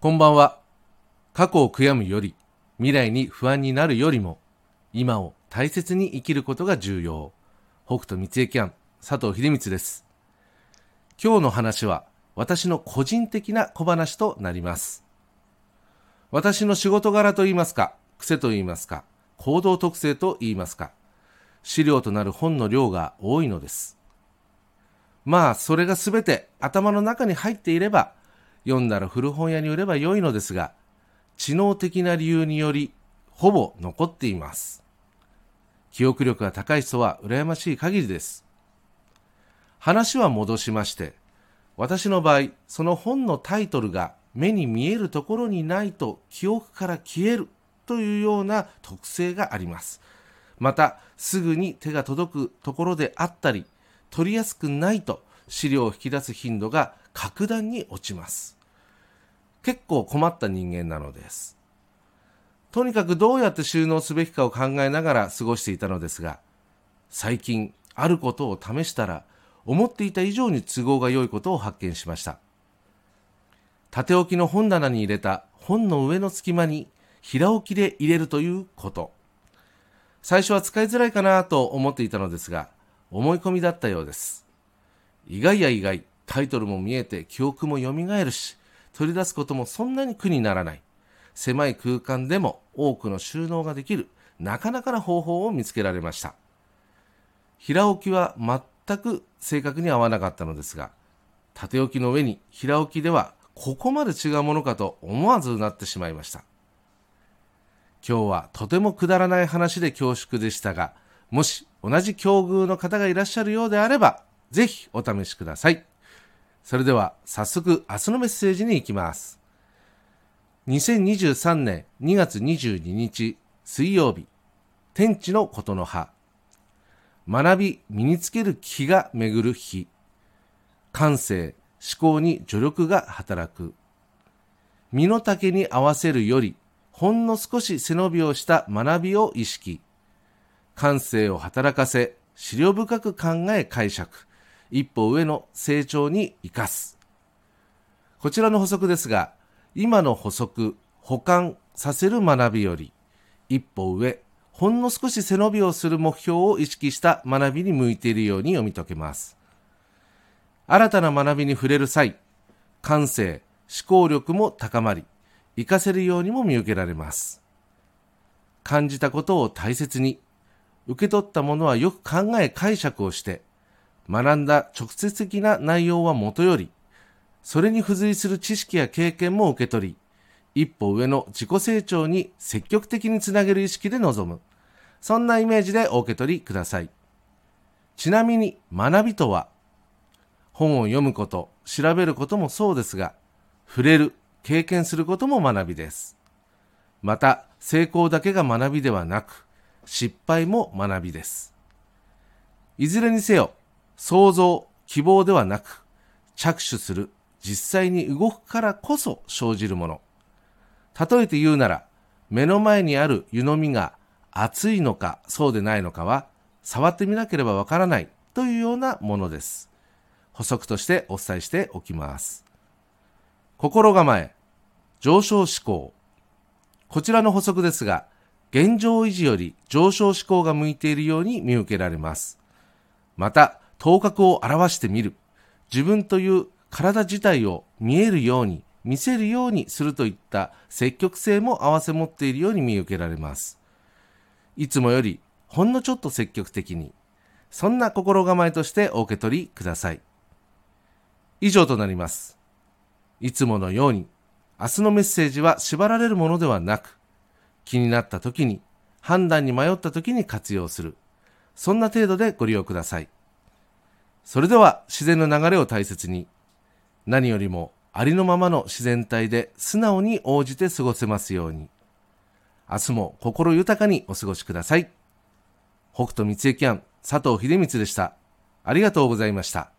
こんばんは。過去を悔やむより、未来に不安になるよりも、今を大切に生きることが重要。北斗三重キャン、佐藤秀光です。今日の話は、私の個人的な小話となります。私の仕事柄と言いますか、癖と言いますか、行動特性と言いますか、資料となる本の量が多いのです。まあ、それがすべて頭の中に入っていれば、読んだら古本屋に売ればよいのですが、知能的な理由により、ほぼ残っています。記憶力が高い人は羨ましい限りです。話は戻しまして、私の場合、その本のタイトルが目に見えるところにないと記憶から消えるというような特性があります。また、すぐに手が届くところであったり、取りやすくないと資料を引き出す頻度が格段に落ちます。結構困った人間なのです。とにかくどうやって収納すべきかを考えながら過ごしていたのですが、最近あることを試したら、思っていた以上に都合が良いことを発見しました。縦置きの本棚に入れた本の上の隙間に平置きで入れるということ。最初は使いづらいかなと思っていたのですが、思い込みだったようです。意外や意外、タイトルも見えて記憶も蘇るし、取り出すこともそんなに苦にならない。狭い空間でも多くの収納ができる、なかなかな方法を見つけられました。平置きは全く正確に合わなかったのですが、縦置きの上に平置きではここまで違うものかと思わずなってしまいました。今日はとてもくだらない話で恐縮でしたが、もし同じ境遇の方がいらっしゃるようであれば、ぜひお試しください。それでは早速明日のメッセージに行きます。2023年2月22日水曜日、天地のことの葉。学び、身につける気が巡る日。感性、思考に助力が働く。身の丈に合わせるより、ほんの少し背伸びをした学びを意識。感性を働かせ、資料深く考え解釈、一歩上の成長に生かす。こちらの補足ですが、今の補足、保管させる学びより、一歩上、ほんの少し背伸びをする目標を意識した学びに向いているように読み解けます。新たな学びに触れる際、感性、思考力も高まり、活かせるようにも見受けられます。感じたことを大切に、受け取ったものはよく考え解釈をして、学んだ直接的な内容はもとより、それに付随する知識や経験も受け取り、一歩上の自己成長に積極的につなげる意識で臨む。そんなイメージでお受け取りください。ちなみに学びとは、本を読むこと、調べることもそうですが、触れる、経験することも学びです。また、成功だけが学びではなく、失敗も学びです。いずれにせよ、想像、希望ではなく、着手する、実際に動くからこそ生じるもの。例えて言うなら、目の前にある湯飲みが熱いのかそうでないのかは、触ってみなければわからないというようなものです。補足としてお伝えしておきます。心構え、上昇志向。こちらの補足ですが、現状維持より上昇志向が向いているように見受けられます。また、頭角を表してみる。自分という体自体を見えるように、見せるようにするといった積極性も併せ持っているように見受けられます。いつもよりほんのちょっと積極的に、そんな心構えとしてお受け取りください。以上となります。いつものように、明日のメッセージは縛られるものではなく、気になった時に、判断に迷った時に活用する。そんな程度でご利用ください。それでは自然の流れを大切に、何よりもありのままの自然体で素直に応じて過ごせますように。明日も心豊かにお過ごしください。北斗三重キャン佐藤秀光でした。ありがとうございました。